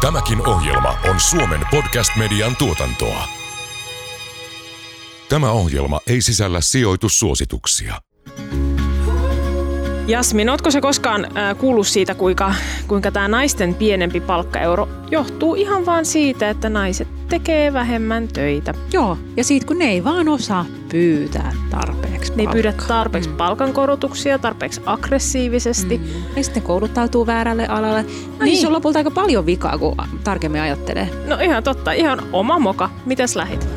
Tämäkin ohjelma on Suomen podcast-median tuotantoa. Tämä ohjelma ei sisällä sijoitussuosituksia. Jasmin, ootko se koskaan äh, kuullut siitä, kuinka, kuinka tämä naisten pienempi palkkaeuro johtuu ihan vaan siitä, että naiset tekee vähemmän töitä? Joo, ja siitä kun ne ei vaan osaa pyytää tarpeeksi Ne ei pyydä tarpeeksi palkankorotuksia, tarpeeksi aggressiivisesti. Mm. Ja sitten kouluttautuu väärälle alalle. No niin. Niin. se on lopulta aika paljon vikaa, kun tarkemmin ajattelee. No ihan totta, ihan oma moka. Mitäs lähit?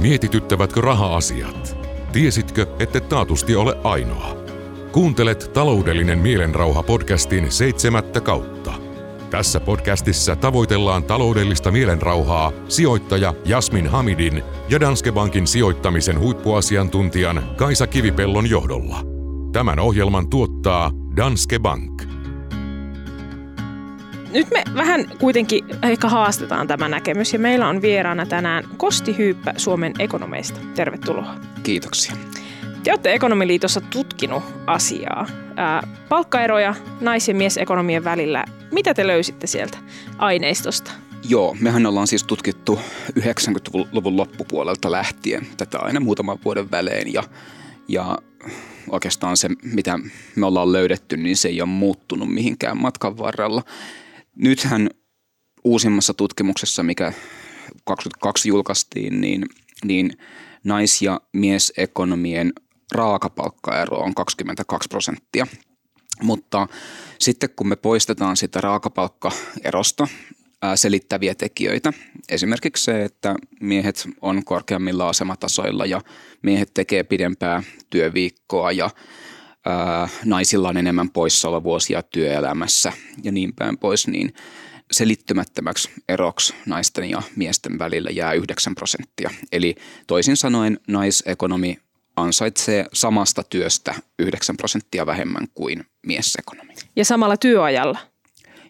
Mietityttävätkö raha-asiat? Tiesitkö, että taatusti ole ainoa? Kuuntelet taloudellinen mielenrauha podcastin seitsemättä kautta. Tässä podcastissa tavoitellaan taloudellista mielenrauhaa sijoittaja Jasmin Hamidin ja Danske Bankin sijoittamisen huippuasiantuntijan Kaisa Kivipellon johdolla. Tämän ohjelman tuottaa Danske Bank. Nyt me vähän kuitenkin ehkä haastetaan tämä näkemys ja meillä on vieraana tänään Kosti Hyyppä Suomen ekonomeista. Tervetuloa. Kiitoksia. Te olette Ekonomiliitossa tutkinut asiaa. Ää, palkkaeroja nais- ja miesekonomien välillä. Mitä te löysitte sieltä aineistosta? Joo, mehän ollaan siis tutkittu 90-luvun loppupuolelta lähtien tätä aina muutaman vuoden välein ja, ja oikeastaan se, mitä me ollaan löydetty, niin se ei ole muuttunut mihinkään matkan varrella. Nythän uusimmassa tutkimuksessa, mikä 22 julkaistiin, niin, niin nais- ja miesekonomien raakapalkkaero on 22 prosenttia. Mutta sitten kun me poistetaan sitä raakapalkkaerosta selittäviä tekijöitä, esimerkiksi se, että miehet on korkeammilla asematasoilla ja miehet tekee pidempää työviikkoa ja naisilla on enemmän poissaolovuosia työelämässä ja niin päin pois, niin selittymättömäksi eroksi naisten ja miesten välillä jää 9 prosenttia. Eli toisin sanoen naisekonomi ansaitsee samasta työstä 9 prosenttia vähemmän kuin miesekonomi. Ja samalla työajalla.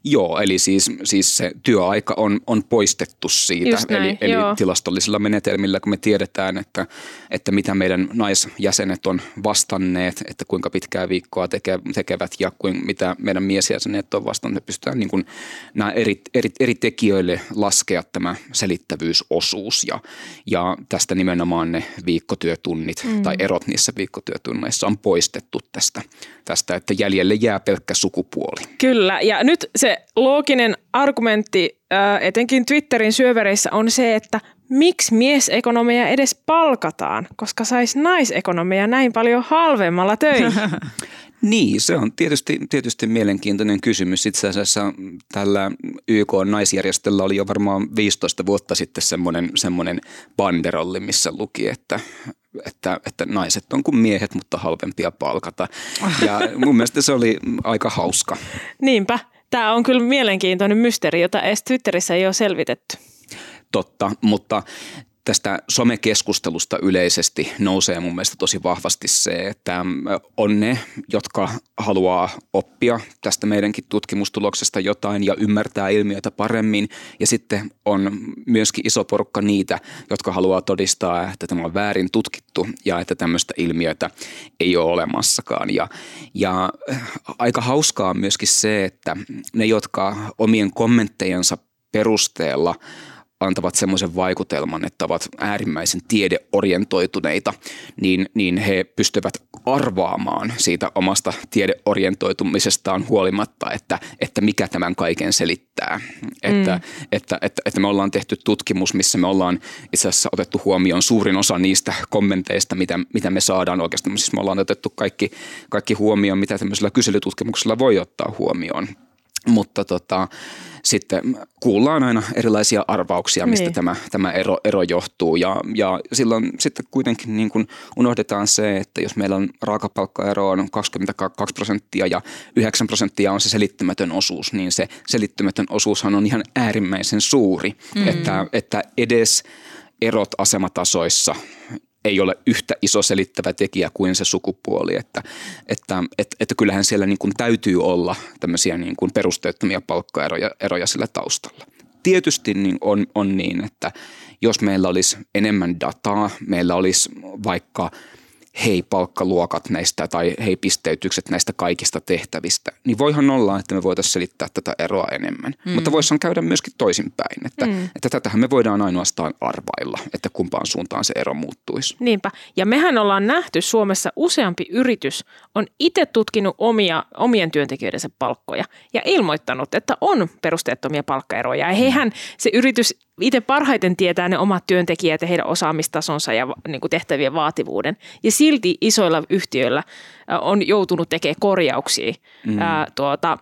Joo, eli siis, siis se työaika on, on poistettu siitä. Näin, eli, eli joo. tilastollisilla menetelmillä, kun me tiedetään, että, että mitä meidän naisjäsenet on vastanneet, että kuinka pitkää viikkoa teke, tekevät ja kuin, mitä meidän miesjäsenet on vastanneet, me pystytään niin kuin nämä eri, eri, eri tekijöille laskea tämä selittävyysosuus ja, ja tästä nimenomaan ne viikkotyötunnit mm. tai erot niissä viikkotyötunneissa on poistettu tästä, tästä, että jäljelle jää pelkkä sukupuoli. Kyllä, ja nyt se looginen argumentti etenkin Twitterin syövereissä on se, että miksi miesekonomeja edes palkataan, koska sais naisekonomeja näin paljon halvemmalla töihin. Niin, se on tietysti, tietysti mielenkiintoinen kysymys. Itse asiassa tällä YK-naisjärjestöllä oli jo varmaan 15 vuotta sitten semmoinen, semmoinen banderolli, missä luki, että että, että naiset on kuin miehet, mutta halvempia palkata. Ja mun mielestä se oli aika hauska. Niinpä, tämä on kyllä mielenkiintoinen mysteeri, jota edes Twitterissä ei ole selvitetty. Totta, mutta tästä somekeskustelusta yleisesti nousee mun mielestä tosi vahvasti se, että on ne, jotka haluaa oppia tästä meidänkin tutkimustuloksesta jotain ja ymmärtää ilmiötä paremmin. Ja sitten on myöskin iso porukka niitä, jotka haluaa todistaa, että tämä on väärin tutkittu ja että tämmöistä ilmiötä ei ole olemassakaan. Ja, ja aika hauskaa on myöskin se, että ne, jotka omien kommenttejensa perusteella antavat semmoisen vaikutelman, että ovat äärimmäisen tiedeorientoituneita, niin, niin he pystyvät arvaamaan siitä omasta tiedeorientoitumisestaan huolimatta, että, että mikä tämän kaiken selittää. Mm. Että, että, että, että me ollaan tehty tutkimus, missä me ollaan itse asiassa otettu huomioon suurin osa niistä kommenteista, mitä, mitä me saadaan oikeastaan. Siis me ollaan otettu kaikki, kaikki huomioon, mitä tämmöisellä kyselytutkimuksella voi ottaa huomioon. Mutta tota, sitten kuullaan aina erilaisia arvauksia, mistä Niin. tämä, tämä ero, ero johtuu. Ja, ja silloin sitten kuitenkin niin kuin unohdetaan se, että jos meillä on raakapalkkaero on 22 prosenttia ja 9 prosenttia on se selittymätön osuus, niin se selittymätön osuushan on ihan äärimmäisen suuri. Mm. Että, että edes erot asematasoissa ei ole yhtä iso selittävä tekijä kuin se sukupuoli, että, että, että, että kyllähän siellä niin kuin täytyy olla tämmöisiä niin kuin perusteettomia palkkaeroja eroja sillä taustalla. Tietysti niin on, on niin, että jos meillä olisi enemmän dataa, meillä olisi vaikka hei palkkaluokat näistä tai hei pisteytykset näistä kaikista tehtävistä, niin voihan olla, että me voitaisiin selittää tätä eroa enemmän. Mm. Mutta voisihan käydä myöskin toisinpäin, että, mm. että tätähän me voidaan ainoastaan arvailla, että kumpaan suuntaan se ero muuttuisi. Niinpä. Ja mehän ollaan nähty Suomessa useampi yritys on itse tutkinut omia, omien työntekijöidensä palkkoja ja ilmoittanut, että on perusteettomia palkkaeroja. Ja heihän se yritys itse parhaiten tietää ne omat työntekijät ja heidän osaamistasonsa ja niin kuin tehtävien vaativuuden. Ja silti isoilla yhtiöillä on joutunut tekemään korjauksia mm. ää, tuota,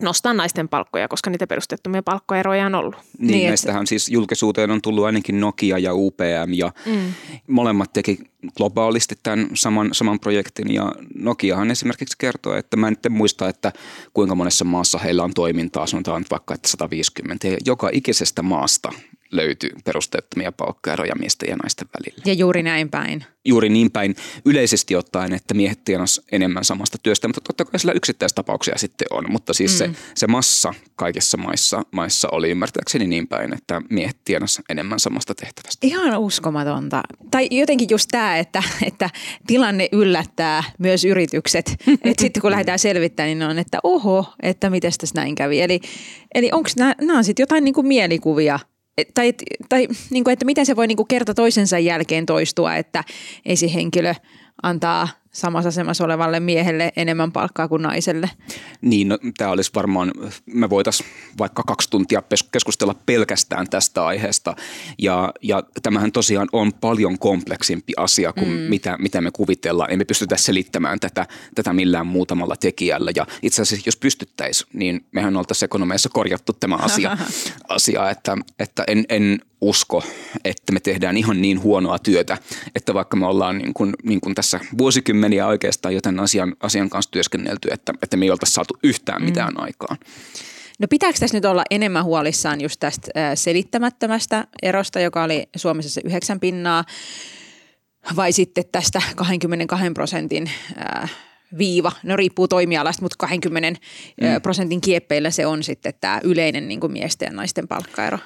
nostaa naisten palkkoja, koska niitä perustettomia palkkoeroja on ollut. Niin, niin näistähän että... siis julkisuuteen on tullut ainakin Nokia ja UPM ja mm. molemmat teki globaalisti tämän saman, saman projektin ja Nokiahan esimerkiksi kertoo, että mä en nyt muista, että kuinka monessa maassa heillä on toimintaa, sanotaan vaikka että 150 ja joka ikisestä maasta löytyy perusteettomia palkkaeroja miesten ja naisten välillä. Ja juuri näin päin. Juuri niin päin yleisesti ottaen, että miehet tienas enemmän samasta työstä, mutta totta kai sillä yksittäistapauksia sitten on. Mutta siis mm. se, se massa kaikissa maissa, maissa oli ymmärtääkseni niin päin, että miehet tienas enemmän samasta tehtävästä. Ihan uskomatonta. Tai jotenkin just tämä, että, että tilanne yllättää myös yritykset. että sitten kun lähdetään selvittämään, niin on, että oho, että miten tässä näin kävi. Eli, eli onko nämä sitten jotain niin kuin mielikuvia – tai, tai niin kuin, että miten se voi niin kuin kerta toisensa jälkeen toistua, että esihenkilö antaa samassa asemassa olevalle miehelle enemmän palkkaa kuin naiselle. Niin, no, tämä olisi varmaan, me voitaisiin vaikka kaksi tuntia keskustella pelkästään tästä aiheesta. Ja, ja tämähän tosiaan on paljon kompleksimpi asia kuin mm. mitä, mitä me kuvitellaan. Emme pystytä selittämään tätä, tätä millään muutamalla tekijällä. Ja itse asiassa jos pystyttäisiin, niin mehän oltaisiin ekonomeissa korjattu tämä asia, asia että, että en, en usko, että me tehdään ihan niin huonoa työtä, että vaikka me ollaan niin kuin, niin kuin tässä vuosikymmeniä oikeastaan joten asian, asian kanssa työskennelty, että, että me ei oltaisi saatu yhtään mitään mm. aikaan. No pitääkö tässä nyt olla enemmän huolissaan just tästä selittämättömästä erosta, joka oli Suomessa se yhdeksän pinnaa, vai sitten tästä 22 prosentin viiva, no riippuu toimialasta, mutta 20 mm. prosentin kieppeillä se on sitten tämä yleinen niin kuin miesten ja naisten palkkaero.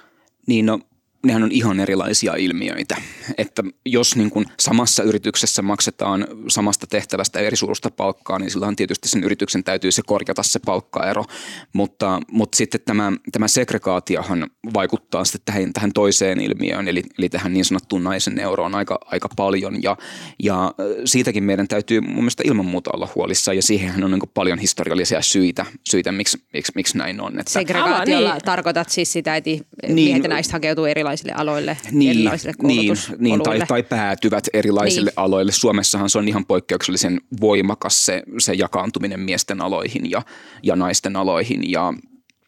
Niin no nehän on ihan erilaisia ilmiöitä. Että jos niin kuin samassa yrityksessä maksetaan samasta tehtävästä eri suurusta palkkaa, niin silloin tietysti sen yrityksen täytyy se korjata se palkkaero. Mutta, mutta sitten tämä, tämä segregaatiohan vaikuttaa sitten tähän, tähän toiseen ilmiöön, eli, eli tähän niin sanottuun naisen euroon aika, aika paljon. Ja, ja siitäkin meidän täytyy mun mielestä ilman muuta olla huolissaan, ja siihenhän on niin paljon historiallisia syitä, syitä miksi, miksi, miksi näin on. Että, Segregaatiolla niin. tarkoitat siis sitä, että niin, miehet ja naiset hakeutuu erilaisiin erilaisille aloille, niin, erilaisille niin, niin, tai, tai päätyvät erilaisille niin. aloille. Suomessahan se on ihan poikkeuksellisen voimakas se, se jakaantuminen miesten aloihin ja, ja naisten aloihin ja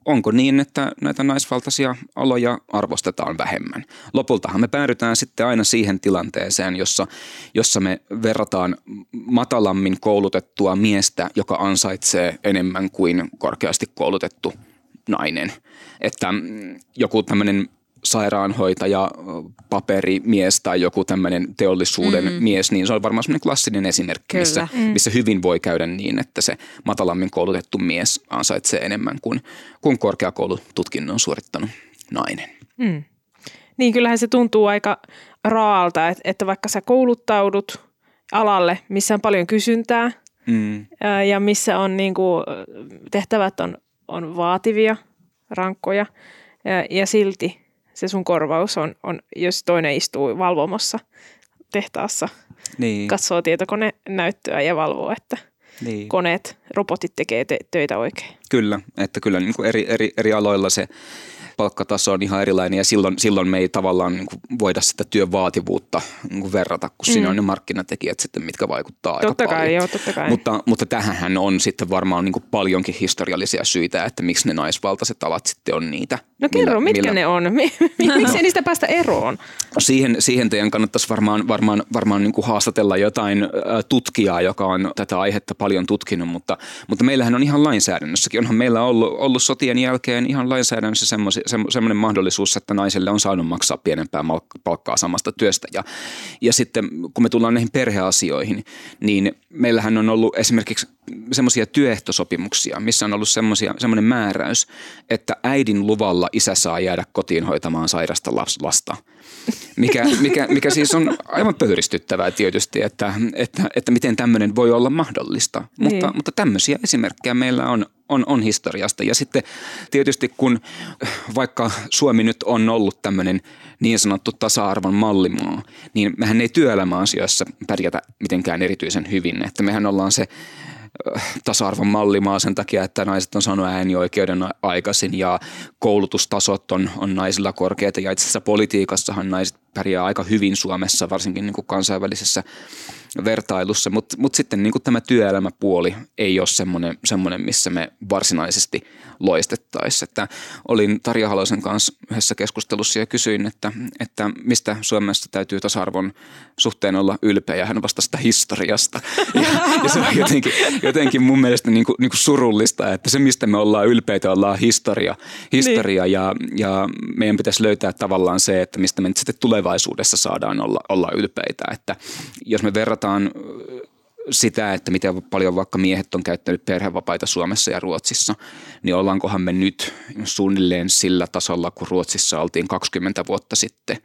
onko niin, että näitä naisvaltaisia aloja arvostetaan vähemmän. Lopultahan me päädytään sitten aina siihen tilanteeseen, jossa, jossa me verrataan matalammin koulutettua miestä, joka ansaitsee enemmän kuin korkeasti koulutettu nainen. Että joku tämmöinen sairaanhoitaja, paperimies tai joku tämmöinen teollisuuden mm-hmm. mies, niin se on varmaan semmoinen klassinen esimerkki, missä, mm. missä hyvin voi käydä niin, että se matalammin koulutettu mies ansaitsee enemmän kuin, kuin korkeakoulututkinnon suorittanut nainen. Mm. Niin kyllähän se tuntuu aika raalta, että, että vaikka sä kouluttaudut alalle, missä on paljon kysyntää mm. ja missä on niin kuin, tehtävät on, on vaativia, rankkoja ja, ja silti se sun korvaus on, on jos toinen istuu valvomassa tehtaassa, niin. katsoo tietokonenäyttöä ja valvoo, että niin. koneet, robotit tekee te- töitä oikein. Kyllä, että kyllä niin kuin eri, eri, eri aloilla se palkkataso on ihan erilainen ja silloin, silloin me ei tavallaan niin kuin voida sitä työn vaativuutta niin kuin verrata, kun mm. siinä on ne markkinatekijät sitten, mitkä vaikuttaa totta aika kai, paljon. Joo, totta kai. Mutta, mutta tähän on sitten varmaan niin kuin paljonkin historiallisia syitä, että miksi ne naisvaltaiset alat sitten on niitä. No kerro, millä, mitkä millä... ne on? Miksi no, niistä päästä eroon? Siihen, siihen teidän kannattaisi varmaan, varmaan, varmaan niin kuin haastatella jotain tutkijaa, joka on tätä aihetta paljon tutkinut, mutta, mutta meillähän on ihan lainsäädännössäkin. Onhan meillä ollut, ollut sotien jälkeen ihan lainsäädännössä semmoisia semmoinen mahdollisuus, että naiselle on saanut maksaa pienempää palkkaa samasta työstä. Ja, ja sitten kun me tullaan näihin perheasioihin, niin meillähän on ollut esimerkiksi semmoisia työehtosopimuksia, missä on ollut semmoinen määräys, että äidin luvalla isä saa jäädä kotiin hoitamaan sairasta lasta. mikä, mikä, mikä siis on aivan pöyristyttävää tietysti, että, että, että miten tämmöinen voi olla mahdollista. Niin. Mutta, mutta tämmöisiä esimerkkejä meillä on, on, on historiasta. Ja sitten tietysti kun vaikka Suomi nyt on ollut tämmöinen niin sanottu tasa-arvon mallimaa, niin mehän ei työelämäasioissa pärjätä mitenkään erityisen hyvin. Että mehän ollaan se tasa-arvon mallimaa sen takia, että naiset on saanut äänioikeuden aikaisin ja koulutustasot on, on naisilla korkeita. Ja itse asiassa politiikassahan naiset pärjää aika hyvin Suomessa, varsinkin niin kuin kansainvälisessä vertailussa, mutta mut sitten niin kuin tämä työelämäpuoli ei ole semmoinen, semmoinen, missä me varsinaisesti loistettaisiin. Että olin Tarja Halosen kanssa yhdessä keskustelussa ja kysyin, että, että mistä Suomessa täytyy tasa-arvon suhteen olla ylpeä ja hän vastasi sitä historiasta. Ja, ja se on jotenkin, jotenkin mun mielestä niin kuin, niin kuin surullista, että se mistä me ollaan ylpeitä ollaan historia, historia niin. ja, ja meidän pitäisi löytää tavallaan se, että mistä me nyt sitten tulevaisuudessa saadaan olla, olla ylpeitä. Että jos me verrataan sitä, että miten paljon vaikka miehet on käyttänyt perhevapaita Suomessa ja Ruotsissa, niin ollaankohan me nyt suunnilleen sillä tasolla, kun Ruotsissa oltiin 20 vuotta sitten.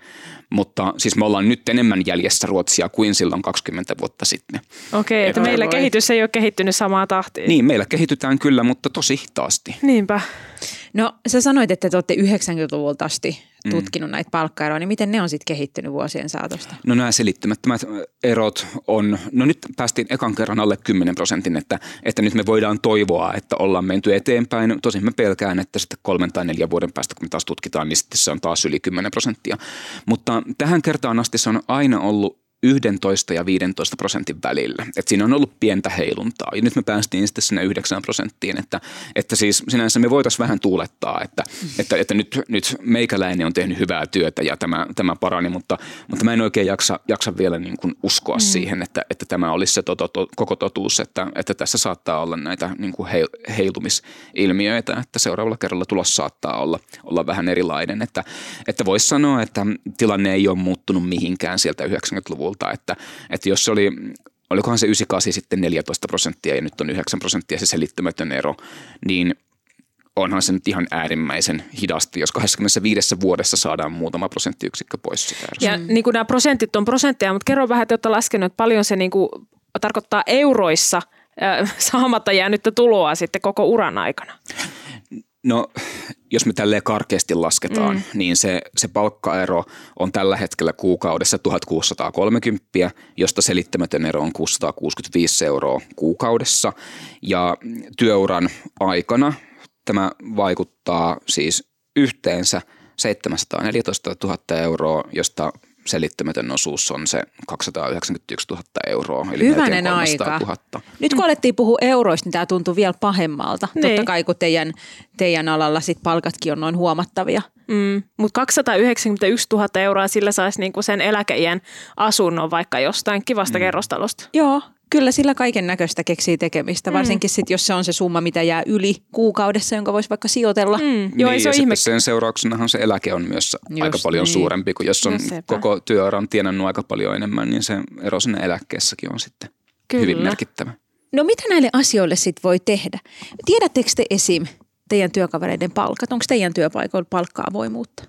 Mutta siis me ollaan nyt enemmän jäljessä Ruotsia kuin silloin 20 vuotta sitten. Okei, että, että meillä voi. kehitys ei ole kehittynyt samaa tahtia. Niin, meillä kehitytään kyllä, mutta tosi hitaasti. Niinpä. No sä sanoit, että te olette 90-luvulta asti. Tutkinut mm. näitä palkkaeroja, niin miten ne on sitten kehittynyt vuosien saatosta? No nämä selittämättömät erot on, no nyt päästiin ekan kerran alle 10 prosentin, että, että nyt me voidaan toivoa, että ollaan menty eteenpäin. Tosin mä pelkään, että sitten kolmen tai neljän vuoden päästä, kun me taas tutkitaan, niin sitten se on taas yli 10 prosenttia. Mutta tähän kertaan asti se on aina ollut 11 ja 15 prosentin välillä. Et siinä on ollut pientä heiluntaa ja nyt me päästiin sitten sinne 9 prosenttiin, että, että siis sinänsä me voitaisiin vähän tuulettaa, että, että, että nyt, nyt meikäläinen on tehnyt hyvää työtä ja tämä, tämä parani, mutta, mutta mä en oikein jaksa, jaksa vielä niin kuin uskoa mm. siihen, että, että tämä olisi se to, to, to, koko totuus, että, että tässä saattaa olla näitä niin kuin heil, heilumisilmiöitä, että seuraavalla kerralla tulos saattaa olla, olla vähän erilainen, että, että voisi sanoa, että tilanne ei ole muuttunut mihinkään sieltä 90-luvulta luvulta, että, että jos se oli olikohan se 98 sitten 14 prosenttia ja nyt on 9 prosenttia se selittämätön ero, niin onhan se nyt ihan äärimmäisen hidasti, jos 25 vuodessa saadaan muutama prosenttiyksikkö pois sitä Ja niin kuin nämä prosentit on prosentteja, mutta kerro vähän, että olette laskenut, että paljon se niin kuin tarkoittaa euroissa äh, saamatta jäänyttä tuloa sitten koko uran aikana. No, jos me tälleen karkeasti lasketaan, mm. niin se, se palkkaero on tällä hetkellä kuukaudessa 1630, josta selittämätön ero on 665 euroa kuukaudessa. Ja työuran aikana tämä vaikuttaa siis yhteensä 714 000 euroa, josta selittämätön osuus on se 291 000 euroa, eli Hyvänen aika. 000. Nyt kun alettiin puhua euroista, niin tämä tuntuu vielä pahemmalta. Niin. Totta kai kun teidän, teidän alalla sit palkatkin on noin huomattavia. Mm, mutta 291 000 euroa, sillä saisi niinku sen eläkeijän asunnon vaikka jostain kivasta mm. kerrostalosta. Joo, Kyllä sillä kaiken näköistä keksii tekemistä, mm. varsinkin sit, jos se on se summa, mitä jää yli kuukaudessa, jonka voisi vaikka sijoitella. Mm. Joo, niin, se on ihme. sen seurauksenahan se eläke on myös Just aika paljon niin. suurempi, kuin jos on no koko työuran tienannut aika paljon enemmän, niin se ero sinne eläkkeessäkin on sitten Kyllä. hyvin merkittävä. No mitä näille asioille sitten voi tehdä? Tiedättekö te esim. teidän työkavereiden palkat? Onko teidän työpaikoilla palkkaa avoimuutta?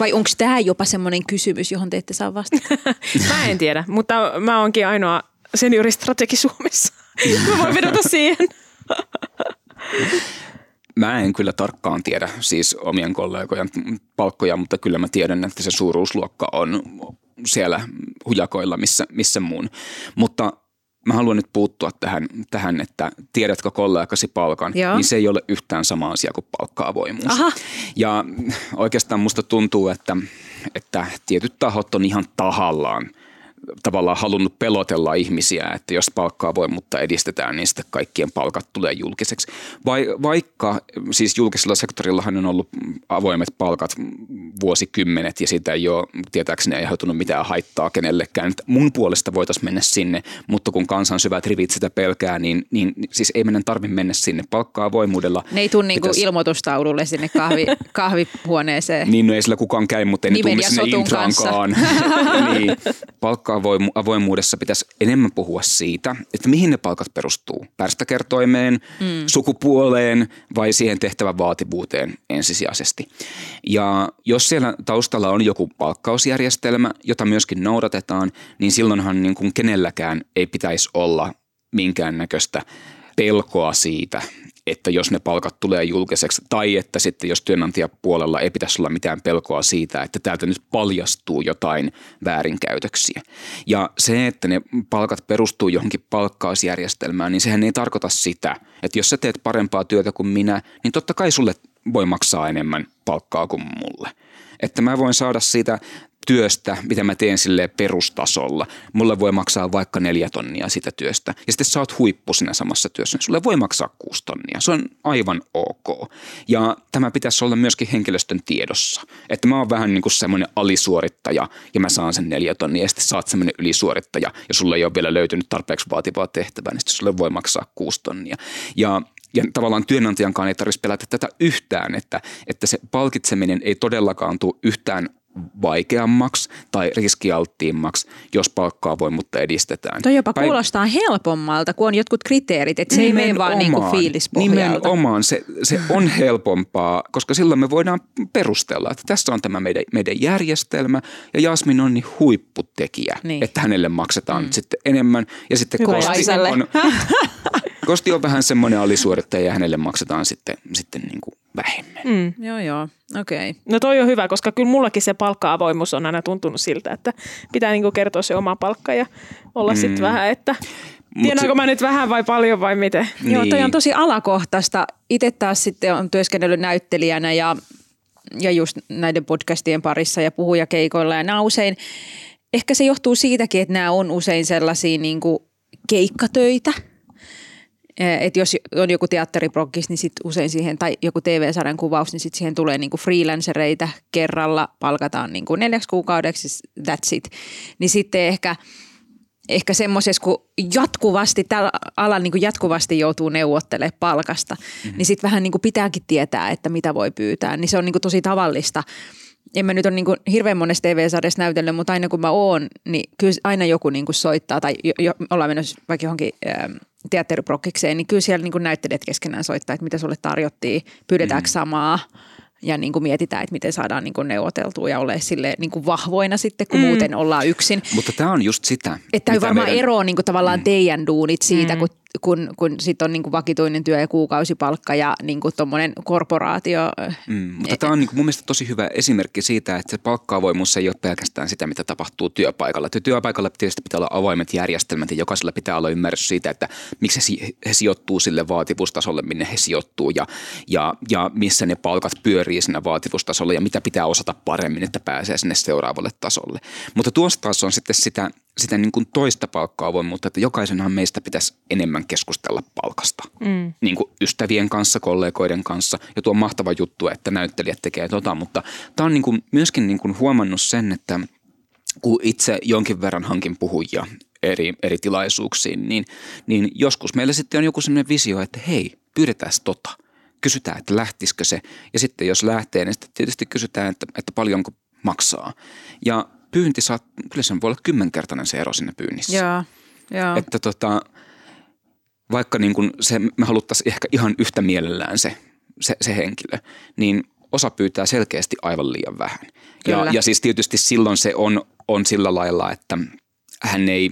Vai onko tämä jopa semmoinen kysymys, johon te ette saa vastata? mä en tiedä, mutta mä oonkin ainoa senioristrategi Suomessa. Mä voin vedota siihen. Mä en kyllä tarkkaan tiedä siis omien kollegojen palkkoja, mutta kyllä mä tiedän, että se suuruusluokka on siellä hujakoilla missä, missä muun. Mutta mä haluan nyt puuttua tähän, tähän että tiedätkö kollegasi palkan, Joo. niin se ei ole yhtään sama asia kuin palkka-avoimuus. Aha. Ja oikeastaan musta tuntuu, että, että tietyt tahot on ihan tahallaan – tavallaan halunnut pelotella ihmisiä, että jos palkkaa voi mutta edistetään, niin sitten kaikkien palkat tulee julkiseksi. Vai, vaikka siis julkisella sektorillahan on ollut avoimet palkat vuosikymmenet ja siitä ei ole tietääkseni aiheutunut mitään haittaa kenellekään. Mun puolesta voitaisiin mennä sinne, mutta kun kansan syvät rivit sitä pelkää, niin, niin siis ei meidän tarvitse mennä sinne. Palkkaa avoimuudella. Ne ei tule niin kuin ilmoitustaululle sinne kahvi, kahvihuoneeseen. niin, no ei sillä kukaan käy, mutta ei ne tule sinne intraankaan. niin, palkka palkka-avoimuudessa pitäisi enemmän puhua siitä, että mihin ne palkat perustuu. Pärstäkertoimeen, mm. sukupuoleen vai siihen tehtävän vaativuuteen ensisijaisesti. Ja jos siellä taustalla on joku palkkausjärjestelmä, jota myöskin noudatetaan, niin silloinhan niin kuin kenelläkään ei pitäisi olla minkäännäköistä pelkoa siitä, että jos ne palkat tulee julkiseksi tai että sitten jos työnantajapuolella ei pitäisi olla mitään pelkoa siitä, että täältä nyt paljastuu jotain väärinkäytöksiä. Ja se, että ne palkat perustuu johonkin palkkausjärjestelmään, niin sehän ei tarkoita sitä, että jos sä teet parempaa työtä kuin minä, niin totta kai sulle voi maksaa enemmän palkkaa kuin mulle. Että mä voin saada siitä työstä, mitä mä teen sille perustasolla. Mulle voi maksaa vaikka neljä tonnia sitä työstä. Ja sitten sä oot huippu siinä samassa työssä, niin sulle voi maksaa kuusi tonnia. Se on aivan ok. Ja tämä pitäisi olla myöskin henkilöstön tiedossa. Että mä oon vähän niin kuin semmoinen alisuorittaja ja mä saan sen neljä tonnia. Ja sitten sä oot semmoinen ylisuorittaja ja sulle ei ole vielä löytynyt tarpeeksi vaativaa tehtävää, niin sitten sulle voi maksaa kuusi tonnia. Ja ja tavallaan työnantajankaan ei tarvitsisi pelätä tätä yhtään, että, että se palkitseminen ei todellakaan tule yhtään vaikeammaksi tai riskialttiimmaksi, jos palkkaa-avoimuutta edistetään. Toi jopa Päin... kuulostaa helpommalta, kun on jotkut kriteerit, että se ei mene vaan niin kuin fiilispohjalta. Nimenomaan, se, se on helpompaa, koska silloin me voidaan perustella, että tässä on tämä meidän, meidän järjestelmä ja Jasmin on niin huipputekijä, niin. että hänelle maksetaan mm. sitten enemmän. Ja sitten Kosti on, Kosti on vähän semmoinen alisuorittaja ja hänelle maksetaan sitten, sitten niin kuin vähemmän. Mm. Joo, joo. Okei. Okay. No toi on hyvä, koska kyllä mullakin se palkka-avoimuus on aina tuntunut siltä, että pitää niinku kertoa se oma palkka ja olla mm. sitten vähän, että Tienaanko mä nyt vähän vai paljon vai miten? Niin. Joo, toi on tosi alakohtaista. Itse taas sitten on työskennellyt näyttelijänä ja, ja just näiden podcastien parissa ja puhujakeikoilla ja nämä usein, ehkä se johtuu siitäkin, että nämä on usein sellaisia niin kuin keikkatöitä – että jos on joku teatteriprokkis, niin sit usein siihen, tai joku TV-sarjan kuvaus, niin sitten siihen tulee niinku freelancereita kerralla, palkataan niinku neljäksi kuukaudeksi, that's it. Niin sitten ehkä, ehkä semmoisessa, kun jatkuvasti, tällä alalla niin jatkuvasti joutuu neuvottelemaan palkasta, mm-hmm. niin sitten vähän niin pitääkin tietää, että mitä voi pyytää. Niin se on niin tosi tavallista en mä nyt ole niin kuin hirveän monessa TV-sarjassa näytellyt, mutta aina kun mä oon, niin kyllä aina joku niin kuin soittaa tai jo, jo, ollaan menossa vaikka johonkin ähm, teatteriprokkikseen, niin kyllä siellä niin kuin näyttelijät keskenään soittaa, että mitä sulle tarjottiin, pyydetäänkö mm. samaa ja niin kuin mietitään, että miten saadaan niin kuin neuvoteltua ja ole sille niin kuin vahvoina sitten, kun mm. muuten ollaan yksin. Mutta tämä on just sitä. Että varmaan meidän... eroa niin kuin tavallaan mm. teidän duunit siitä, mm. kun kun, kun sitten on niin kuin vakituinen työ ja kuukausipalkka ja niin kuin korporaatio. Mm, mutta tämä on niin kuin mun mielestä tosi hyvä esimerkki siitä, että se palkkaavoimuus ei ole pelkästään sitä, mitä tapahtuu työpaikalla. Työpaikalla tietysti pitää olla avoimet järjestelmät ja jokaisella pitää olla ymmärrys siitä, että miksi he, he sijoittuu sille vaativuustasolle, minne he sijoittuu ja, ja, ja missä ne palkat pyörii siinä vaativuustasolla ja mitä pitää osata paremmin, että pääsee sinne seuraavalle tasolle. Mutta tuossa taas on sitten sitä sitä niin kuin toista palkkaa mutta että jokaisenhan meistä pitäisi enemmän keskustella palkasta. Mm. Niin kuin ystävien kanssa, kollegoiden kanssa. Ja tuo on mahtava juttu, että näyttelijät tekee tota, mutta tämä on niin kuin myöskin niin kuin huomannut sen, että kun itse jonkin verran hankin puhujia eri, eri tilaisuuksiin, niin, niin joskus meillä sitten on joku sellainen visio, että hei, pyydetään tota. Kysytään, että lähtisikö se. Ja sitten jos lähtee, niin sitten tietysti kysytään, että, että paljonko maksaa. Ja pyynti saa, kyllä se voi olla kymmenkertainen se ero sinne pyynnissä. Joo, joo. Että tota, vaikka niin kuin se, me haluttaisiin ehkä ihan yhtä mielellään se, se, se henkilö, niin osa pyytää selkeästi aivan liian vähän. Ja, ja siis tietysti silloin se on, on sillä lailla, että hän ei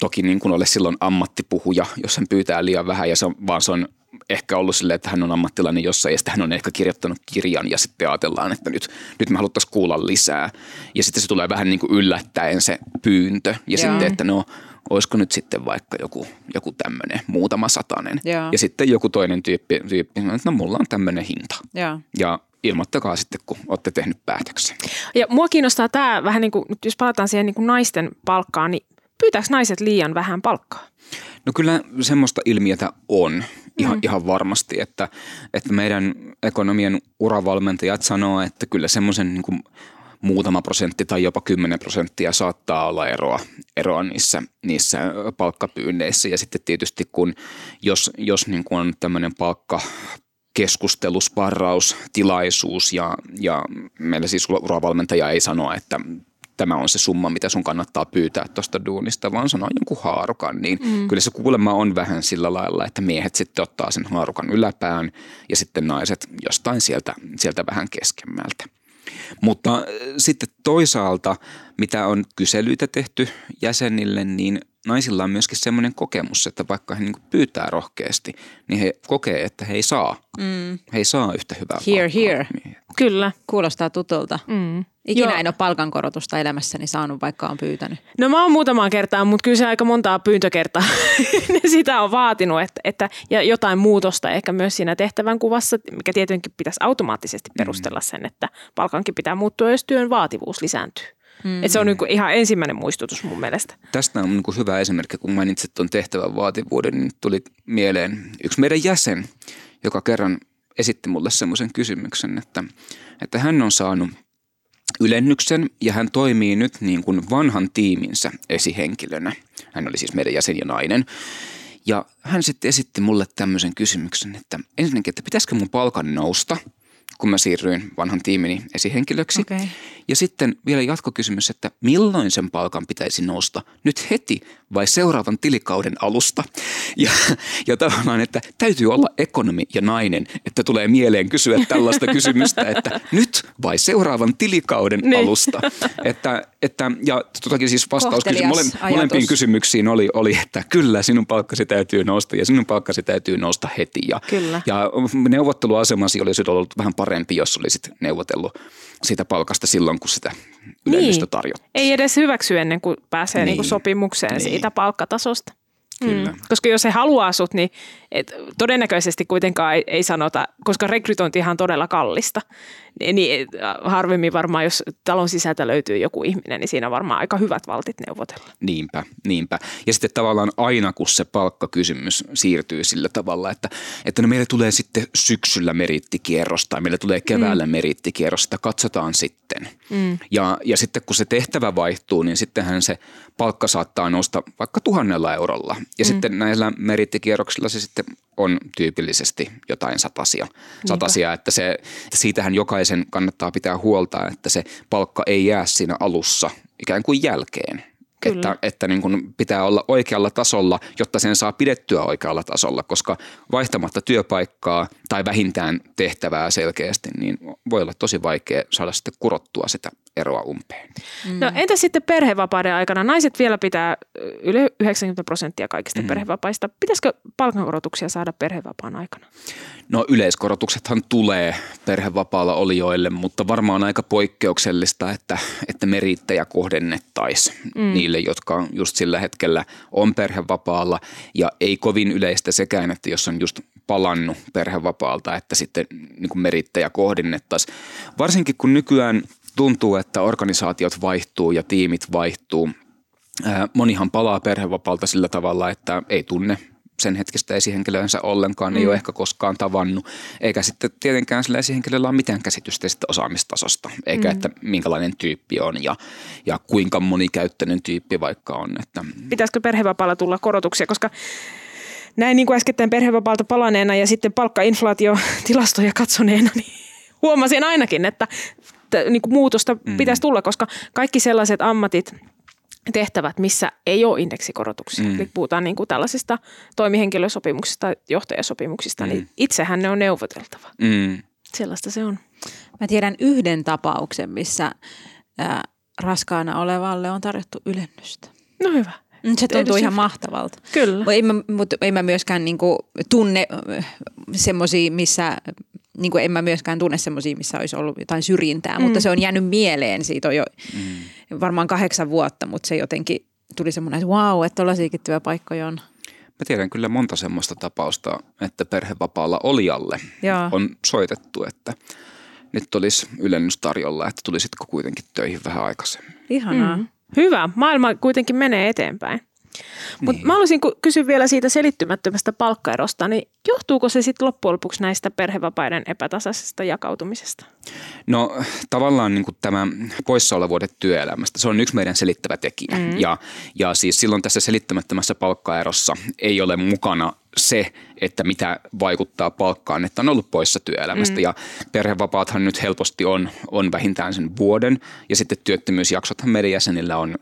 toki niin kuin ole silloin ammattipuhuja, jos hän pyytää liian vähän, ja se on, vaan se on ehkä ollut silleen, että hän on ammattilainen jossain ja sitten hän on ehkä kirjoittanut kirjan ja sitten ajatellaan, että nyt, nyt me haluttaisiin kuulla lisää. Ja sitten se tulee vähän niin kuin yllättäen se pyyntö ja Joo. sitten, että no olisiko nyt sitten vaikka joku, joku tämmöinen muutama satanen. Joo. Ja sitten joku toinen tyyppi, tyyppi että no mulla on tämmöinen hinta. Joo. Ja ilmoittakaa sitten, kun olette tehnyt päätöksen. Ja mua kiinnostaa tämä vähän niin kuin, jos palataan siihen niin kuin naisten palkkaan, niin pyytääkö naiset liian vähän palkkaa? No kyllä semmoista ilmiötä on ihan, mm. ihan varmasti, että, että meidän ekonomian uravalmentajat sanoo, että kyllä semmoisen niin kuin muutama prosentti tai jopa 10 prosenttia saattaa olla eroa, eroa niissä, niissä palkkapyynneissä. Ja sitten tietysti kun, jos, jos niin kuin on tämmöinen palkka, keskustelusparraus, tilaisuus ja, ja meillä siis uravalmentaja ei sano, että tämä on se summa, mitä sun kannattaa pyytää tuosta duunista, vaan sanoo jonkun haarukan. Niin mm. kyllä se kuulemma on vähän sillä lailla, että miehet sitten ottaa sen haarukan yläpään ja sitten naiset jostain sieltä, sieltä vähän keskemmältä. Mutta sitten toisaalta, mitä on kyselyitä tehty jäsenille, niin naisilla on myöskin semmoinen kokemus, että vaikka he niin pyytää rohkeasti, niin he kokee, että he ei saa. Mm. He ei saa yhtä hyvää Here, palkkaa. here. Kyllä. Kuulostaa tutulta. Mm. Ikinä Joo. en ole palkankorotusta elämässäni saanut, vaikka on pyytänyt. No mä oon muutamaan kertaa, mutta kyllä se aika montaa pyyntökertaa sitä on vaatinut, että, että, ja jotain muutosta ehkä myös siinä tehtävän kuvassa, mikä tietenkin pitäisi automaattisesti perustella sen, että palkankin pitää muuttua, jos työn vaativuus lisääntyy. Mm. Et se on niin ihan ensimmäinen muistutus mun mielestä. Tästä on niin hyvä esimerkki, kun mainitsit tuon tehtävän vaativuuden, niin tuli mieleen yksi meidän jäsen, joka kerran esitti mulle semmoisen kysymyksen, että, että hän on saanut ylennyksen ja hän toimii nyt niin kuin vanhan tiiminsä esihenkilönä. Hän oli siis meidän jäsen ja nainen. Ja hän sitten esitti mulle tämmöisen kysymyksen, että ensinnäkin, että pitäisikö mun palkan nousta – kun mä siirryin vanhan tiimini esihenkilöksi. Okay. Ja sitten vielä jatkokysymys, että milloin sen palkan pitäisi nousta? Nyt heti vai seuraavan tilikauden alusta? Ja, ja tavallaan, että täytyy olla ekonomi ja nainen, että tulee mieleen kysyä tällaista kysymystä, että nyt vai seuraavan tilikauden niin. alusta? Että, että, ja totakin siis vastaus kysy, mole, molempiin kysymyksiin oli, oli, että kyllä sinun palkkasi täytyy nousta ja sinun palkkasi täytyy nousta heti. Ja, kyllä. ja neuvotteluasemasi olisi ollut vähän parempi, jos olisit neuvotellut siitä palkasta silloin, kun sitä ylennystä niin. tarjottiin. Ei edes hyväksy ennen kuin pääsee niin. Niin kuin sopimukseen niin. siitä palkkatasosta. Kyllä. Mm. Koska jos he haluaa sut, niin et todennäköisesti kuitenkaan ei, ei sanota, koska rekrytointi on todella kallista. Niin, niin harvemmin varmaan, jos talon sisältä löytyy joku ihminen, niin siinä on varmaan aika hyvät valtit neuvotella. Niinpä, niinpä. Ja sitten tavallaan aina, kun se palkkakysymys siirtyy sillä tavalla, että, että no meille tulee sitten syksyllä merittikierros tai meille tulee keväällä mm. merittikierros, sitä katsotaan sitten. Mm. Ja, ja sitten kun se tehtävä vaihtuu, niin sittenhän se palkka saattaa nousta vaikka tuhannella eurolla. Ja mm. sitten näillä merittikierroksilla se sitten on tyypillisesti jotain satasia. satasia että se, siitähän jokaisen kannattaa pitää huolta, että se palkka ei jää siinä alussa ikään kuin jälkeen. Kyllä. Että, että niin kuin pitää olla oikealla tasolla, jotta sen saa pidettyä oikealla tasolla, koska vaihtamatta työpaikkaa tai vähintään tehtävää selkeästi, niin voi olla tosi vaikea saada sitten kurottua sitä eroa umpeen. Mm. No entä sitten perhevapaiden aikana? Naiset vielä pitää yli 90 prosenttia kaikista mm. perhevapaista. Pitäisikö palkankorotuksia saada perhevapaan aikana? No yleiskorotuksethan tulee perhevapaalla olijoille, mutta varmaan aika poikkeuksellista, että, että merittäjä kohdennettaisiin mm. niille, jotka just sillä hetkellä on perhevapaalla. Ja ei kovin yleistä sekään, että jos on just palannut perhevapaalta, että sitten niin merittäjä kohdennettaisiin. Varsinkin kun nykyään tuntuu, että organisaatiot vaihtuu ja tiimit vaihtuu. Monihan palaa perhevapaalta sillä tavalla, että ei tunne sen hetkistä esihenkilönsä ollenkaan, mm. ei ole ehkä koskaan tavannut, eikä sitten tietenkään sillä esihenkilöllä ole mitään käsitystä sitä osaamistasosta, eikä mm. että minkälainen tyyppi on ja, ja kuinka monikäyttöinen tyyppi vaikka on. Että. Pitäisikö perhevapaalla tulla korotuksia, koska näin niin kuin äskettäin perhevapaalta palaneena ja sitten palkkainflaatiotilastoja katsoneena, niin huomasin ainakin, että niin kuin muutosta mm. pitäisi tulla, koska kaikki sellaiset ammatit, tehtävät, missä ei ole indeksikorotuksia. Mm. Eli puhutaan niin kuin tällaisista toimihenkilösopimuksista, johtajasopimuksista, niin mm. niin itsehän ne on neuvoteltava. Mm. Sellaista se on. Mä tiedän yhden tapauksen, missä ää, raskaana olevalle on tarjottu ylennystä. No hyvä. Mm, se tuntuu ihan mahtavalta. Kyllä. Mutta mä, mut ei mä myöskään niinku tunne semmoisia, missä niin kuin en mä myöskään tunne semmoisia, missä olisi ollut jotain syrjintää, mm. mutta se on jäänyt mieleen. Siitä on jo mm. varmaan kahdeksan vuotta, mutta se jotenkin tuli semmoinen, että wow, että tollaisiakin työpaikkoja on. Mä tiedän kyllä monta semmoista tapausta, että perhevapaalla olijalle Jaa. on soitettu, että nyt olisi ylennys tarjolla, että tulisitko kuitenkin töihin vähän aikaisemmin. Ihanaa. Mm. Hyvä. Maailma kuitenkin menee eteenpäin. Mutta Niin. mä haluaisin kysyä vielä siitä selittymättömästä palkkaerosta, niin johtuuko se sitten loppujen lopuksi näistä perhevapaiden epätasaisesta jakautumisesta? No tavallaan niin tämä poissaolovuodet työelämästä, se on yksi meidän selittävä tekijä. Mm. Ja, ja siis silloin tässä selittämättömässä palkkaerossa ei ole mukana se, että mitä vaikuttaa palkkaan, että on ollut poissa työelämästä. Mm. Ja perhevapaathan nyt helposti on, on vähintään sen vuoden ja sitten työttömyysjaksothan meidän jäsenillä on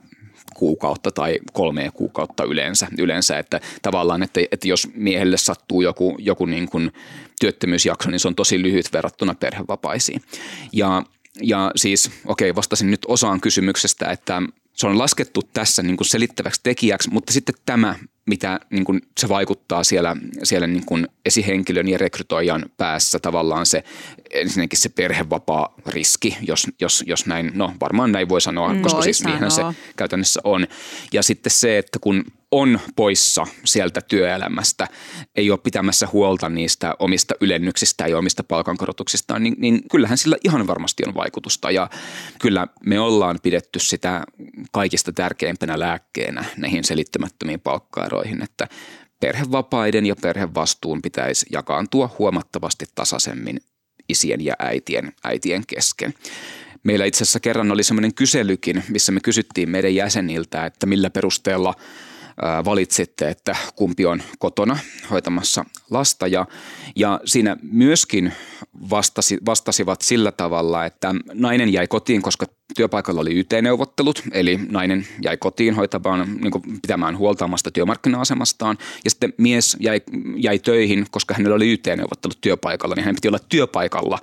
kuukautta tai kolmea kuukautta yleensä, yleensä että tavallaan, että, että jos miehelle sattuu joku, joku niin kuin työttömyysjakso, niin se on tosi lyhyt verrattuna perhevapaisiin. Ja, ja siis, okei, vastasin nyt osaan kysymyksestä, että se on laskettu tässä niin kuin selittäväksi tekijäksi, mutta sitten tämä, mitä niin kuin se vaikuttaa siellä, siellä niin kuin esihenkilön ja rekrytoijan päässä tavallaan se ensinnäkin se perhevapaa riski, jos, jos, jos näin, no varmaan näin voi sanoa, koska voi siis niinhän se sanoa. käytännössä on. Ja sitten se, että kun on poissa sieltä työelämästä, ei ole pitämässä huolta niistä omista ylennyksistä ja omista palkankorotuksista, niin, niin kyllähän sillä ihan varmasti on vaikutusta. Ja kyllä me ollaan pidetty sitä kaikista tärkeimpänä lääkkeenä näihin selittymättömiin palkkaeroihin, että perhevapaiden ja perhevastuun pitäisi jakaantua huomattavasti tasaisemmin isien ja äitien, äitien kesken. Meillä itse asiassa kerran oli semmoinen kyselykin, missä me kysyttiin meidän jäseniltä, että millä perusteella ää, valitsitte, että kumpi on kotona hoitamassa lasta. Ja, ja siinä myöskin vastasi, vastasivat sillä tavalla, että nainen jäi kotiin, koska työpaikalla oli YT-neuvottelut, eli nainen jäi kotiin hoitamaan, niin kuin pitämään huolta omasta työmarkkina-asemastaan, ja sitten mies jäi, jäi töihin, koska hänellä oli YT-neuvottelut työpaikalla, niin hän piti olla työpaikalla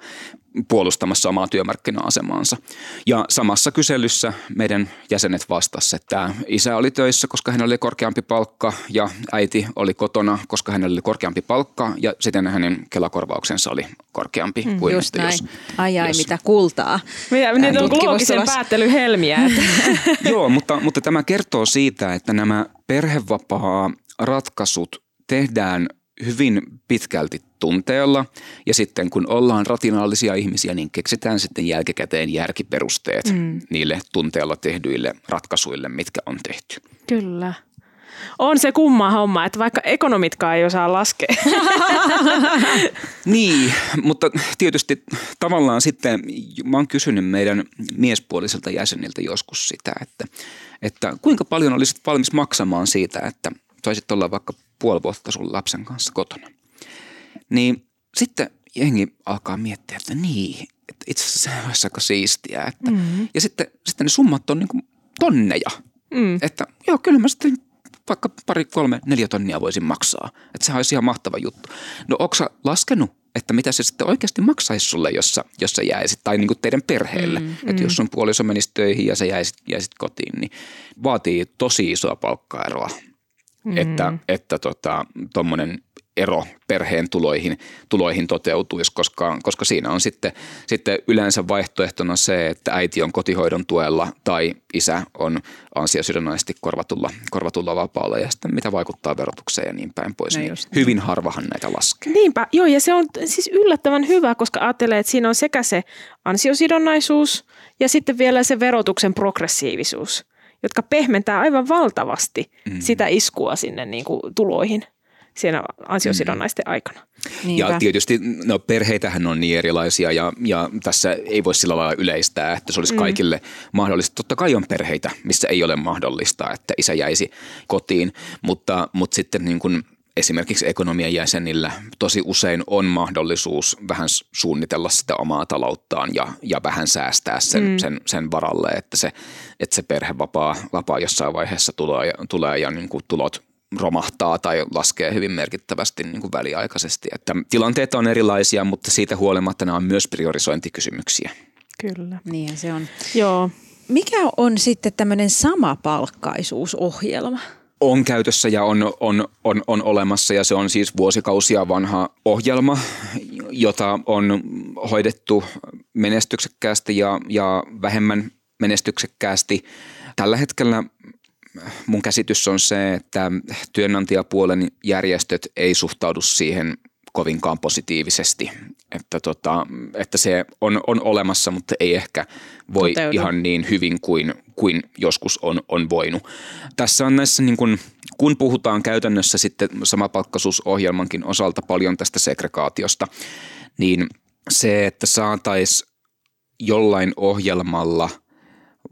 puolustamassa omaa työmarkkina-asemaansa. Ja samassa kyselyssä meidän jäsenet vastasivat, että isä oli töissä, koska hänellä oli korkeampi palkka ja äiti oli kotona, koska hänellä oli korkeampi palkka ja sitten hänen kelakorvauksensa oli korkeampi mm, kuin Just että näin. jos, ai ai, jos- mitä kultaa. Mitä, nyt on loogisen päättelyn helmiä. Että. Joo, mutta, mutta tämä kertoo siitä, että nämä perhevapaa-ratkaisut tehdään hyvin pitkälti tunteella ja sitten kun ollaan rationaalisia ihmisiä, niin keksitään sitten jälkikäteen järkiperusteet mm. niille tunteella tehdyille ratkaisuille, mitkä on tehty. Kyllä. On se kumma homma, että vaikka ekonomitkaan ei osaa laskea. Niin, mutta tietysti tavallaan sitten mä oon kysynyt meidän miespuoliselta jäseniltä joskus sitä, että, että kuinka paljon olisit valmis maksamaan siitä, että saisit olla vaikka puoli vuotta sun lapsen kanssa kotona. Niin sitten jengi alkaa miettiä, että niin, että itse asiassa se olisi aika siistiä. Että, mm-hmm. Ja sitten, sitten ne summat on niin kuin tonneja. Mm. Että joo, kyllä mä sitten vaikka pari, kolme, neljä tonnia voisin maksaa. Että sehän olisi ihan mahtava juttu. No onko sä laskenut, että mitä se sitten oikeasti maksaisi sulle, jos sä, jos sä jäisit, tai niin kuin teidän perheelle. Mm, että jos sun puoliso menisi töihin ja sä jäisit, jäisit kotiin, niin vaatii tosi isoa palkkaeroa, mm. että, että tota, tommonen ero perheen tuloihin, tuloihin toteutuisi, koska, koska siinä on sitten, sitten yleensä vaihtoehtona se, että äiti on kotihoidon tuella tai isä on ansiosidonnaisesti korvatulla, korvatulla vapaalla ja sitten mitä vaikuttaa verotukseen ja niin päin pois. No niin hyvin harvahan näitä laskee. Niinpä, joo, ja se on siis yllättävän hyvä, koska ajattelee, että siinä on sekä se ansiosidonnaisuus ja sitten vielä se verotuksen progressiivisuus, jotka pehmentää aivan valtavasti mm. sitä iskua sinne niin kuin tuloihin siinä ansiosidonnaisten aikana. Niinpä. Ja tietysti no, perheitähän on niin erilaisia ja, ja tässä ei voi sillä lailla yleistää, että se olisi mm. kaikille mahdollista. Totta kai on perheitä, missä ei ole mahdollista, että isä jäisi kotiin, mutta, mutta sitten niin kuin esimerkiksi ekonomian jäsenillä tosi usein on mahdollisuus vähän suunnitella sitä omaa talouttaan ja, ja vähän säästää sen, mm. sen, sen varalle, että se, että se perhevapaa vapaa jossain vaiheessa tulee, tulee ja niin kuin tulot romahtaa tai laskee hyvin merkittävästi niin kuin väliaikaisesti. Että tilanteet on erilaisia, mutta siitä huolimatta nämä on myös priorisointikysymyksiä. Kyllä. Niinhän se on. Joo. Mikä on sitten tämmöinen samapalkkaisuusohjelma? On käytössä ja on, on, on, on olemassa ja se on siis vuosikausia vanha ohjelma, jota on hoidettu menestyksekkäästi ja, ja vähemmän menestyksekkäästi. Tällä hetkellä mun käsitys on se, että työnantajapuolen järjestöt ei suhtaudu siihen kovinkaan positiivisesti, että, tota, että se on, on olemassa, mutta ei ehkä voi Toteudu. ihan niin hyvin kuin, kuin joskus on, on voinut. Tässä on näissä niin kuin, kun puhutaan käytännössä sitten samapalkkaisuusohjelmankin osalta paljon tästä segregaatiosta, niin se, että saataisiin jollain ohjelmalla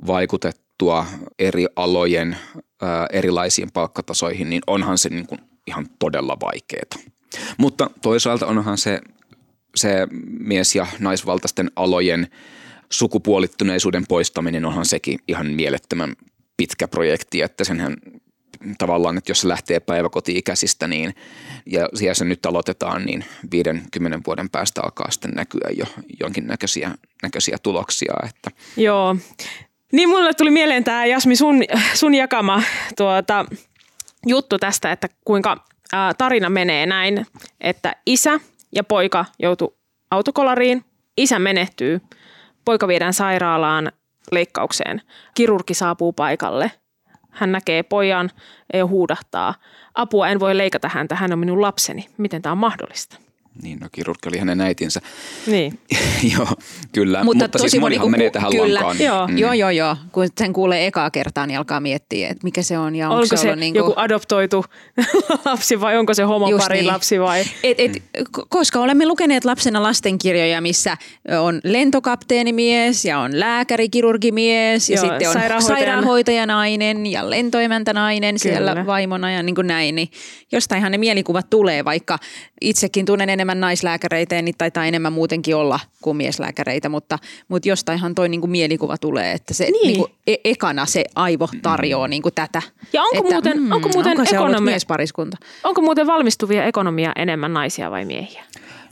vaikutettua eri alojen ää, erilaisiin palkkatasoihin, niin onhan se niin kuin ihan todella vaikeaa. Mutta toisaalta onhan se, se mies- ja naisvaltaisten alojen sukupuolittuneisuuden poistaminen onhan sekin ihan mielettömän pitkä projekti, että senhän tavallaan, että jos se lähtee päiväkoti-ikäisistä niin, ja siellä se nyt aloitetaan, niin 50 vuoden päästä alkaa sitten näkyä jo jonkinnäköisiä näköisiä tuloksia. Että. Joo. Niin mulle tuli mieleen tämä Jasmi sun, sun jakama tuota, juttu tästä, että kuinka ää, tarina menee näin, että isä ja poika joutu autokolariin, isä menehtyy, poika viedään sairaalaan leikkaukseen, kirurgi saapuu paikalle – hän näkee pojan ja huudahtaa, apua en voi leikata häntä, hän on minun lapseni. Miten tämä on mahdollista? Niin, no kirurgi oli hänen äitinsä. Niin. joo, kyllä. Mutta, Mutta siis monihan menee tähän kyllä. lankaan. Joo. Mm. joo, joo, joo. Kun sen kuulee ekaa kertaa, niin alkaa miettiä, että mikä se on. Ja onko, onko se, se niin kuin... joku adoptoitu lapsi vai onko se homopari niin. lapsi vai? Et, et, koska olemme lukeneet lapsena lastenkirjoja, missä on lentokapteenimies ja on lääkäri, kirurgimies ja joo, sitten on sairaanhoitajanainen ja lentoemäntänainen siellä vaimona ja niin kuin näin. Niin jostainhan ne mielikuvat tulee, vaikka itsekin tunnen enemmän naislääkäreitä ja niitä taitaa enemmän muutenkin olla kuin mieslääkäreitä, mutta, mutta jostainhan toi niinku mielikuva tulee, että se niin. niinku e- ekana se aivo tarjoaa niinku tätä. Ja onko että, muuten, mm, onko muuten onko se ekonomi- miespariskunta? Onko muuten valmistuvia ekonomia enemmän naisia vai miehiä?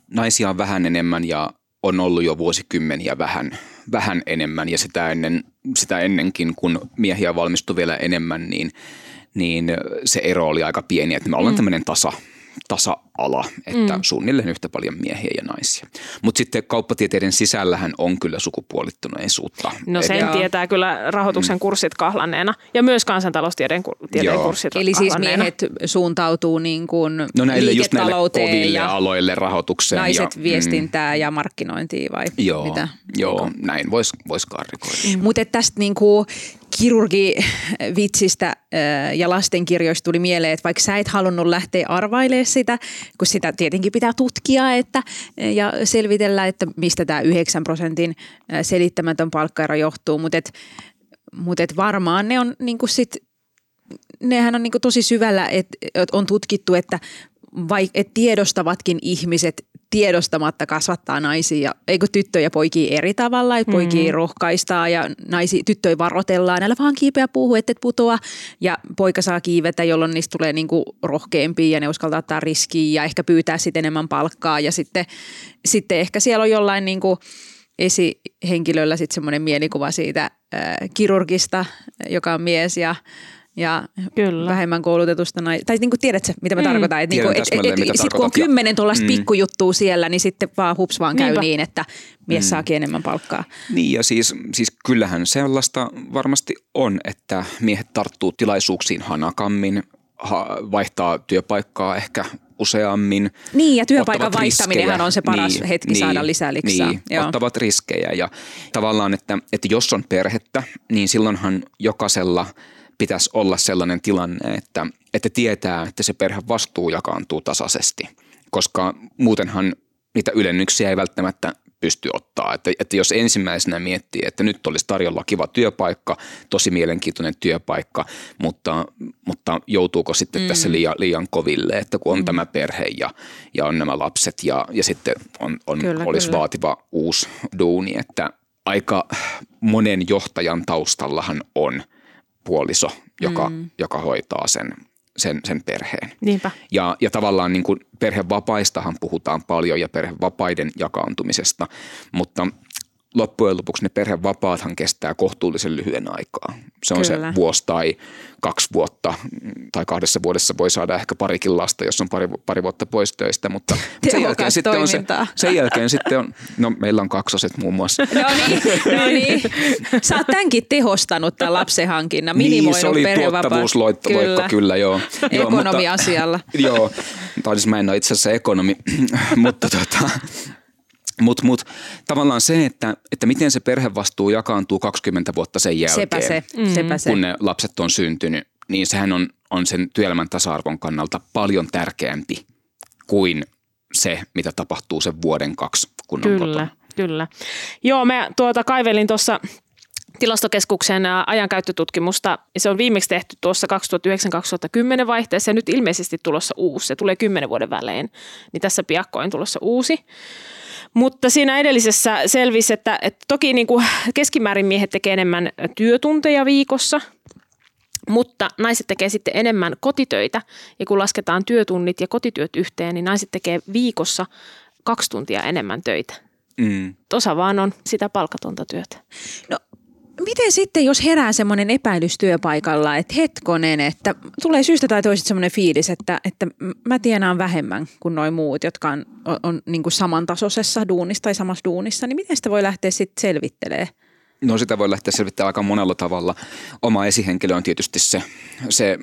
Naisia on vähän enemmän ja on ollut jo vuosikymmeniä vähän, vähän enemmän ja sitä, ennen, sitä ennenkin, kun miehiä valmistui vielä enemmän, niin, niin se ero oli aika pieni, että me ollaan mm. tämmöinen tasa, tasa-ala, että mm. suunnilleen yhtä paljon miehiä ja naisia. Mutta sitten kauppatieteiden sisällähän on kyllä sukupuolittuneisuutta. No sen Eli, tietää kyllä rahoituksen mm. kurssit kahlanneena ja myös kansantaloustieteen tieteen kurssit Eli siis miehet suuntautuu niin kuin no näille just näille koville ja aloille rahoitukseen. Naiset ja, viestintää mm. ja markkinointia vai joo, mitä? Joo, näin voisi vois karrikoida. Mm. Mutta tästä niin kuin kirurgivitsistä ja lastenkirjoista tuli mieleen, että vaikka sä et halunnut lähteä arvailemaan sitä, kun sitä tietenkin pitää tutkia että, ja selvitellä, että mistä tämä 9 prosentin selittämätön palkkaero johtuu, mutta et, mut et varmaan ne on niinku sit, nehän on niinku tosi syvällä, että on tutkittu, että vai, et tiedostavatkin ihmiset tiedostamatta kasvattaa naisia, eikö tyttöjä ja poikia eri tavalla, että poikia mm. rohkaistaan ja naisi, tyttöjä varoitellaan, älä vaan kiipeä puhu, et putoa. Ja poika saa kiivetä, jolloin niistä tulee niinku rohkeampia ja ne uskaltaa ottaa riskiä ja ehkä pyytää sitten enemmän palkkaa. Ja sitten, sitten ehkä siellä on jollain niinku esihenkilöllä sitten semmoinen mielikuva siitä äh, kirurgista, joka on mies ja ja Kyllä. vähemmän koulutetusta nai- Tai niin kuin tiedätkö, mitä mä mm. tarkoitan? Että niin et, et, et, sit kun on kymmenen tuollaista mm. pikkujuttua siellä, niin sitten vaan hups vaan käy Niinpä. niin, että mies mm. saakin enemmän palkkaa. Niin ja siis, siis kyllähän sellaista varmasti on, että miehet tarttuu tilaisuuksiin hanakammin, ha- vaihtaa työpaikkaa ehkä useammin. Niin, ja työpaikan vaihtaminenhan on se paras niin, hetki niin, saada lisää liksaa. Niin, Joo. ottavat riskejä ja tavallaan, että, että jos on perhettä, niin silloinhan jokaisella – pitäisi olla sellainen tilanne, että, että tietää, että se perhe vastuu jakaantuu tasaisesti, koska muutenhan niitä ylennyksiä ei välttämättä pysty ottaa. Että, että jos ensimmäisenä miettii, että nyt olisi tarjolla kiva työpaikka, tosi mielenkiintoinen työpaikka, mutta, mutta joutuuko sitten mm. tässä liian, liian koville, että kun on mm. tämä perhe ja, ja on nämä lapset ja, ja sitten on, on, kyllä, olisi kyllä. vaativa uusi duuni, että aika monen johtajan taustallahan on – puoliso, joka, mm. joka hoitaa sen, sen, sen perheen. Niinpä. Ja, ja tavallaan niin kuin perhevapaistahan puhutaan paljon ja perhevapaiden jakaantumisesta, mutta loppujen lopuksi ne perhevapaathan kestää kohtuullisen lyhyen aikaa. Se on Kyllä. se vuosi tai kaksi vuotta tai kahdessa vuodessa voi saada ehkä parikin lasta, jos on pari, pari vuotta pois töistä, mutta sen jälkeen, sitten on se, sen jälkeen sitten on, no meillä on kaksoset muun muassa. No niin, no niin. Sä oot tämänkin tehostanut tämän lapsenhankinnan, minimoinut niin, se oli tuottavuusloikka, kyllä. kyllä, joo. Ekonomi-asialla. Joo, tai siis mä en ole itse asiassa ekonomi, mutta tota, Mutta mut, tavallaan se, että, että miten se perhevastuu jakaantuu 20 vuotta sen jälkeen, Sepä se, mm-hmm. sepä se. kun ne lapset on syntynyt, niin sehän on, on sen työelämän tasa-arvon kannalta paljon tärkeämpi kuin se, mitä tapahtuu sen vuoden kaksi, kun kyllä, on kotona. Kyllä, Joo, mä tuota kaivelin tuossa tilastokeskuksen ajankäyttötutkimusta. Se on viimeksi tehty tuossa 2009-2010 vaihteessa ja nyt ilmeisesti tulossa uusi. Se tulee kymmenen vuoden välein, niin tässä piakkoin tulossa uusi. Mutta siinä edellisessä selvisi, että, että toki niin kuin keskimäärin miehet tekee enemmän työtunteja viikossa, mutta naiset tekee sitten enemmän kotitöitä. Ja kun lasketaan työtunnit ja kotityöt yhteen, niin naiset tekee viikossa kaksi tuntia enemmän töitä. Mm. Osa vaan on sitä palkatonta työtä. No miten sitten, jos herää semmoinen epäilys työpaikalla, että hetkonen, että tulee syystä tai toisesta semmoinen fiilis, että, että mä tienaan vähemmän kuin noin muut, jotka on, on, on niin kuin samantasoisessa duunissa tai samassa duunissa, niin miten sitä voi lähteä sitten selvittelemään? No sitä voi lähteä selvittämään aika monella tavalla. Oma esihenkilö on tietysti se, se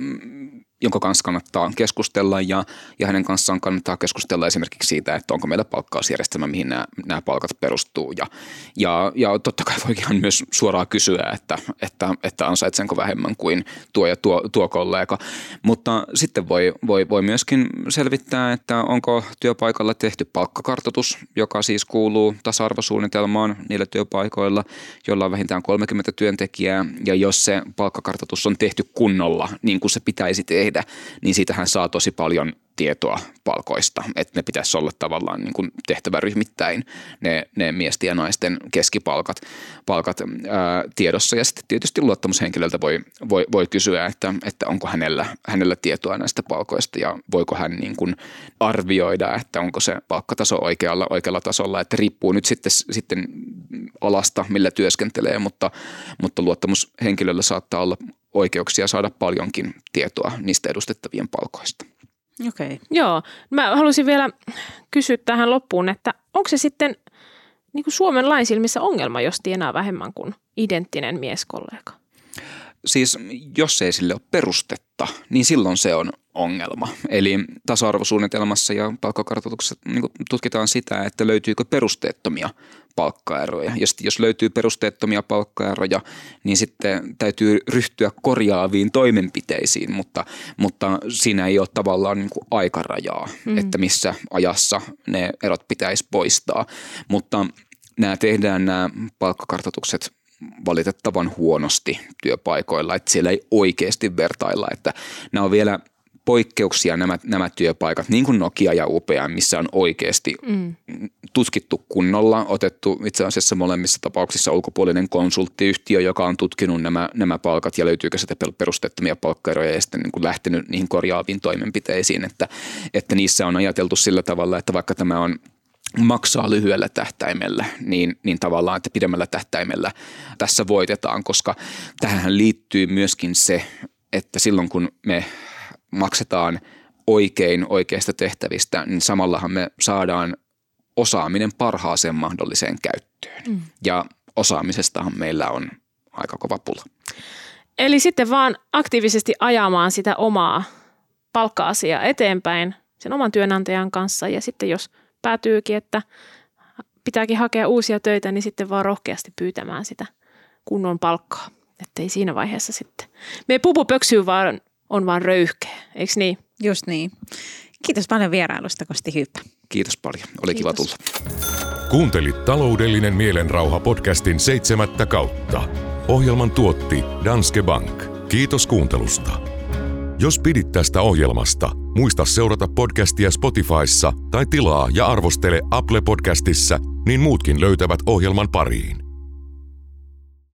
jonka kanssa kannattaa keskustella ja, ja hänen kanssaan kannattaa keskustella esimerkiksi siitä, että onko meillä palkkausjärjestelmä, mihin nämä, nämä palkat perustuu. Ja, ja, ja totta kai voi ihan myös suoraan kysyä, että, että, että ansaitsenko vähemmän kuin tuo ja tuo, tuo kollega. Mutta sitten voi, voi, voi myöskin selvittää, että onko työpaikalla tehty palkkakartoitus, joka siis kuuluu tasa-arvosuunnitelmaan niillä työpaikoilla, joilla on vähintään 30 työntekijää. Ja jos se palkkakartoitus on tehty kunnolla, niin kuin se pitäisi tehdä, tehdä, niin siitähän saa tosi paljon tietoa palkoista, että ne pitäisi olla tavallaan niin kuin tehtäväryhmittäin ne, ne miesten ja naisten keskipalkat palkat, ää, tiedossa. Ja sitten tietysti luottamushenkilöltä voi, voi, voi kysyä, että, että onko hänellä, hänellä tietoa näistä palkoista ja voiko hän niin kuin arvioida, että onko se palkkataso oikealla, oikealla tasolla, että riippuu nyt sitten, sitten alasta, millä työskentelee, mutta, mutta luottamushenkilöllä saattaa olla oikeuksia saada paljonkin tietoa niistä edustettavien palkoista. Okei. Okay. Joo. Mä haluaisin vielä kysyä tähän loppuun, että onko se sitten niin kuin Suomen lain silmissä ongelma, jos tienaa vähemmän kuin identtinen mieskollega? Siis jos ei sille ole perustetta, niin silloin se on ongelma. Eli tasa-arvosuunnitelmassa ja palkkakartoituksessa niin tutkitaan sitä, että löytyykö perusteettomia palkkaeroja. Ja jos löytyy perusteettomia palkkaeroja, niin sitten täytyy ryhtyä korjaaviin toimenpiteisiin, mutta, mutta siinä ei ole tavallaan niin kuin aikarajaa, mm. että missä ajassa ne erot pitäisi poistaa. Mutta nämä tehdään nämä palkkakartoitukset valitettavan huonosti työpaikoilla, että siellä ei oikeasti vertailla, että nämä on vielä poikkeuksia nämä, nämä työpaikat, niin kuin Nokia ja UPM, missä on oikeasti mm. tutkittu kunnolla, otettu itse asiassa molemmissa tapauksissa ulkopuolinen konsulttiyhtiö, joka on tutkinut nämä, nämä palkat ja löytyykö sitä perustettomia palkkaeroja ja sitten niin kuin lähtenyt niihin korjaaviin toimenpiteisiin, että, että niissä on ajateltu sillä tavalla, että vaikka tämä on maksaa lyhyellä tähtäimellä, niin, niin tavallaan, että pidemmällä tähtäimellä tässä voitetaan, koska tähän liittyy myöskin se, että silloin kun me maksetaan oikein oikeista tehtävistä, niin samallahan me saadaan osaaminen parhaaseen mahdolliseen käyttöön. Mm. Ja osaamisestahan meillä on aika kova pula. Eli sitten vaan aktiivisesti ajamaan sitä omaa palkka-asiaa eteenpäin sen oman työnantajan kanssa ja sitten jos päätyykin, että pitääkin hakea uusia töitä, niin sitten vaan rohkeasti pyytämään sitä kunnon palkkaa. Että ei siinä vaiheessa sitten. Me pupu pöksyy vaan on vaan röyhkeä, eikö niin? Just niin. Kiitos paljon vierailusta, Kosti Hyyppä. Kiitos paljon, oli Kiitos. kiva tulla. Kuuntelit taloudellinen mielenrauha podcastin seitsemättä kautta. Ohjelman tuotti Danske Bank. Kiitos kuuntelusta. Jos pidit tästä ohjelmasta, muista seurata podcastia Spotifyssa tai tilaa ja arvostele Apple Podcastissa, niin muutkin löytävät ohjelman pariin.